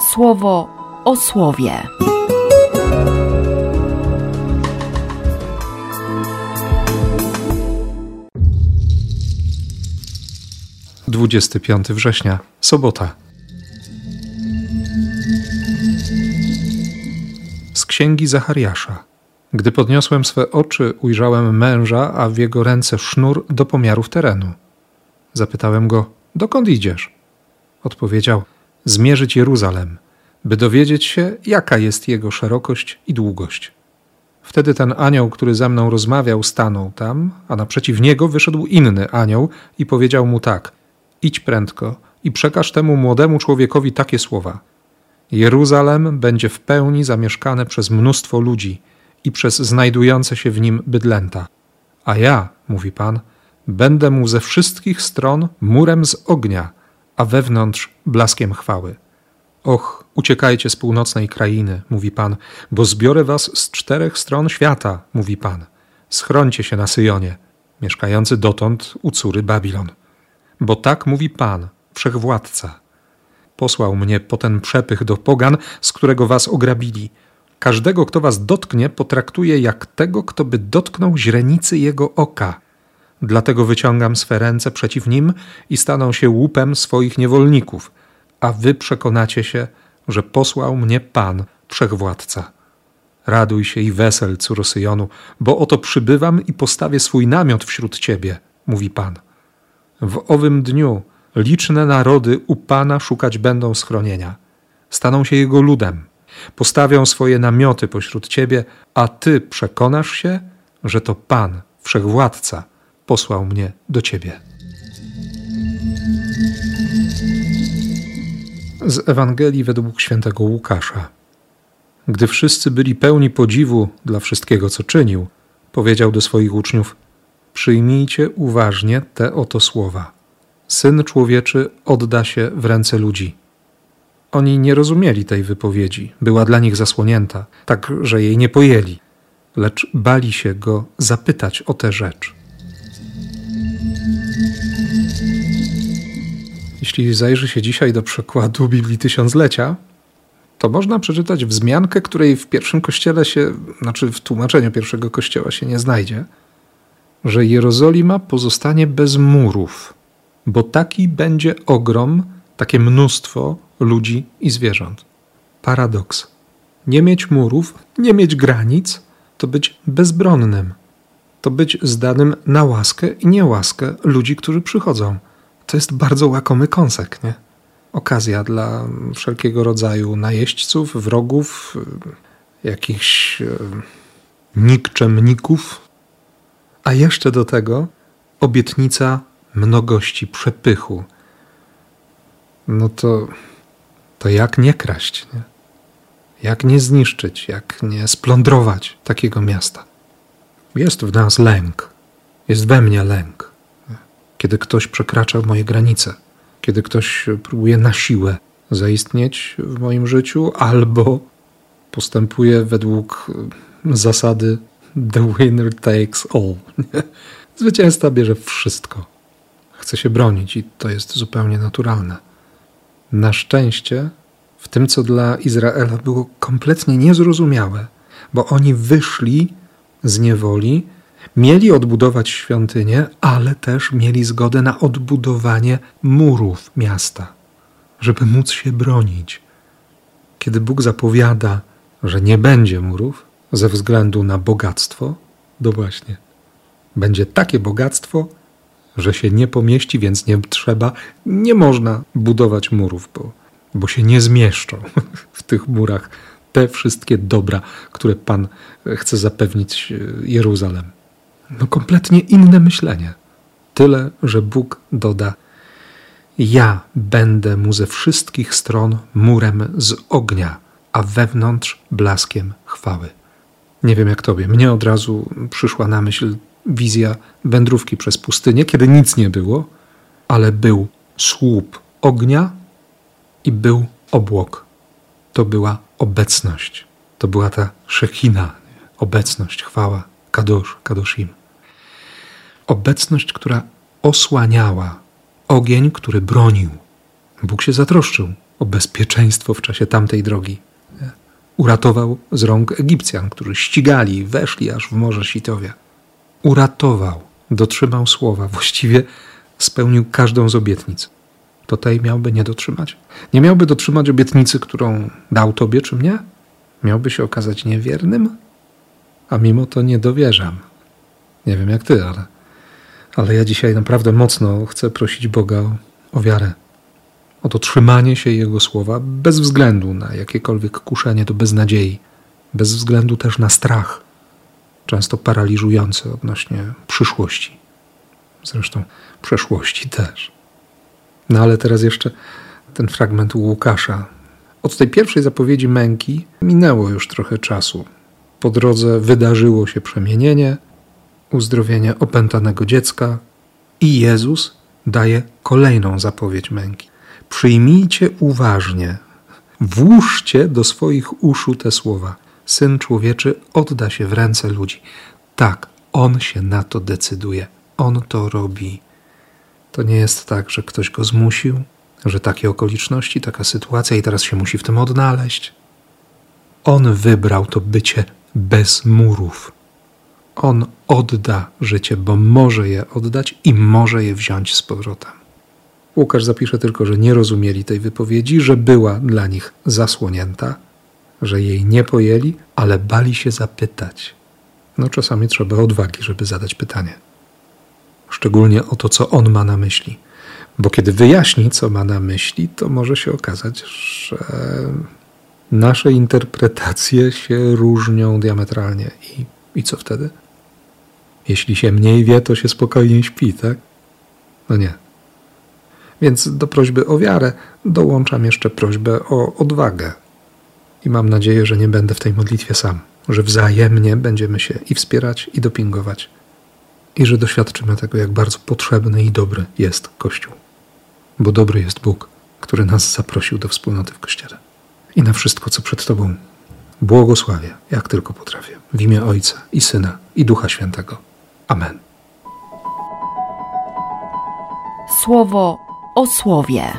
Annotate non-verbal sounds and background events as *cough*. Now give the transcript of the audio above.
słowo o słowie. Dwudziesty piąty września, sobota. Z księgi Zachariasza. Gdy podniosłem swe oczy, ujrzałem męża, a w jego ręce sznur do pomiarów terenu. Zapytałem go: Dokąd idziesz? Odpowiedział: Zmierzyć Jeruzalem, by dowiedzieć się, jaka jest jego szerokość i długość. Wtedy ten anioł, który ze mną rozmawiał, stanął tam, a naprzeciw niego wyszedł inny anioł i powiedział mu tak: Idź prędko i przekaż temu młodemu człowiekowi takie słowa. Jeruzalem będzie w pełni zamieszkane przez mnóstwo ludzi i przez znajdujące się w nim bydlęta. A ja, mówi Pan, będę mu ze wszystkich stron murem z ognia, a wewnątrz blaskiem chwały. Och, uciekajcie z północnej krainy, mówi Pan, bo zbiorę was z czterech stron świata, mówi Pan. Schrońcie się na Syjonie, mieszkający dotąd u córy Babilon. Bo tak mówi Pan, wszechwładca. Posłał mnie po ten przepych do pogan, z którego was ograbili. Każdego, kto was dotknie, potraktuje jak tego, kto by dotknął źrenicy jego oka. Dlatego wyciągam swe ręce przeciw nim i staną się łupem swoich niewolników, a wy przekonacie się, że posłał mnie Pan, Wszechwładca. Raduj się i wesel, córo Syjonu, bo oto przybywam i postawię swój namiot wśród ciebie, mówi Pan. W owym dniu liczne narody u Pana szukać będą schronienia. Staną się Jego ludem, postawią swoje namioty pośród ciebie, a ty przekonasz się, że to Pan, Wszechwładca, posłał mnie do ciebie. Z Ewangelii według świętego Łukasza. Gdy wszyscy byli pełni podziwu dla wszystkiego, co czynił, powiedział do swoich uczniów: Przyjmijcie uważnie te oto słowa. Syn człowieczy odda się w ręce ludzi. Oni nie rozumieli tej wypowiedzi, była dla nich zasłonięta, tak że jej nie pojęli, lecz bali się go zapytać o tę rzecz. Jeśli zajrzy się dzisiaj do przykładu Biblii Tysiąclecia, to można przeczytać wzmiankę, której w pierwszym kościele się, znaczy w tłumaczeniu pierwszego kościoła się nie znajdzie, że Jerozolima pozostanie bez murów, bo taki będzie ogrom, takie mnóstwo ludzi i zwierząt. Paradoks. Nie mieć murów, nie mieć granic, to być bezbronnym. To być zdanym na łaskę i niełaskę ludzi, którzy przychodzą to jest bardzo łakomy kąsek, nie? Okazja dla wszelkiego rodzaju najeźdźców, wrogów, jakichś e, nikczemników, a jeszcze do tego obietnica mnogości, przepychu. No to, to jak nie kraść, nie? Jak nie zniszczyć, jak nie splądrować takiego miasta? Jest w nas lęk, jest we mnie lęk kiedy ktoś przekracza moje granice, kiedy ktoś próbuje na siłę zaistnieć w moim życiu, albo postępuje według zasady The winner takes all. *laughs* Zwycięzca bierze wszystko. Chce się bronić i to jest zupełnie naturalne. Na szczęście, w tym, co dla Izraela było kompletnie niezrozumiałe, bo oni wyszli z niewoli Mieli odbudować świątynię, ale też mieli zgodę na odbudowanie murów miasta, żeby móc się bronić. Kiedy Bóg zapowiada, że nie będzie murów ze względu na bogactwo, to właśnie będzie takie bogactwo, że się nie pomieści, więc nie trzeba, nie można budować murów, bo, bo się nie zmieszczą *laughs* w tych murach te wszystkie dobra, które Pan chce zapewnić Jeruzalem. No kompletnie inne myślenie. Tyle, że Bóg doda: Ja będę mu ze wszystkich stron murem z ognia, a wewnątrz blaskiem chwały. Nie wiem jak tobie, mnie od razu przyszła na myśl wizja wędrówki przez pustynię, kiedy nic nie było, ale był słup ognia i był obłok. To była obecność. To była ta szechina, obecność, chwała, kadosz, kadoshim obecność, która osłaniała, ogień, który bronił. Bóg się zatroszczył o bezpieczeństwo w czasie tamtej drogi. Uratował z rąk Egipcjan, którzy ścigali, weszli aż w Morze Sitowie. Uratował, dotrzymał słowa, właściwie spełnił każdą z obietnic. To tej miałby nie dotrzymać? Nie miałby dotrzymać obietnicy, którą dał tobie czy mnie? Miałby się okazać niewiernym? A mimo to nie dowierzam. Nie wiem jak ty, ale, ale ja dzisiaj naprawdę mocno chcę prosić Boga o, o wiarę o to trzymanie się Jego słowa bez względu na jakiekolwiek kuszenie do beznadziei, bez względu też na strach, często paraliżujący odnośnie przyszłości, zresztą przeszłości też. No ale teraz jeszcze ten fragment u Łukasza. Od tej pierwszej zapowiedzi męki minęło już trochę czasu. Po drodze wydarzyło się przemienienie, uzdrowienie opętanego dziecka i Jezus daje kolejną zapowiedź męki. Przyjmijcie uważnie, włóżcie do swoich uszu te słowa. Syn człowieczy odda się w ręce ludzi. Tak, on się na to decyduje. On to robi. To nie jest tak, że ktoś go zmusił, że takie okoliczności, taka sytuacja i teraz się musi w tym odnaleźć. On wybrał to bycie bez murów. On odda życie, bo może je oddać i może je wziąć z powrotem. Łukasz zapisze tylko, że nie rozumieli tej wypowiedzi, że była dla nich zasłonięta, że jej nie pojęli, ale bali się zapytać. No czasami trzeba odwagi, żeby zadać pytanie. Szczególnie o to, co on ma na myśli. Bo kiedy wyjaśni, co ma na myśli, to może się okazać, że nasze interpretacje się różnią diametralnie. I, i co wtedy? Jeśli się mniej wie, to się spokojnie śpi, tak? No nie. Więc do prośby o wiarę dołączam jeszcze prośbę o odwagę. I mam nadzieję, że nie będę w tej modlitwie sam, że wzajemnie będziemy się i wspierać, i dopingować, i że doświadczymy tego, jak bardzo potrzebny i dobry jest Kościół. Bo dobry jest Bóg, który nas zaprosił do wspólnoty w Kościele. I na wszystko, co przed Tobą, błogosławię, jak tylko potrafię, w imię Ojca i Syna i Ducha Świętego. Amen. Słowo o słowie.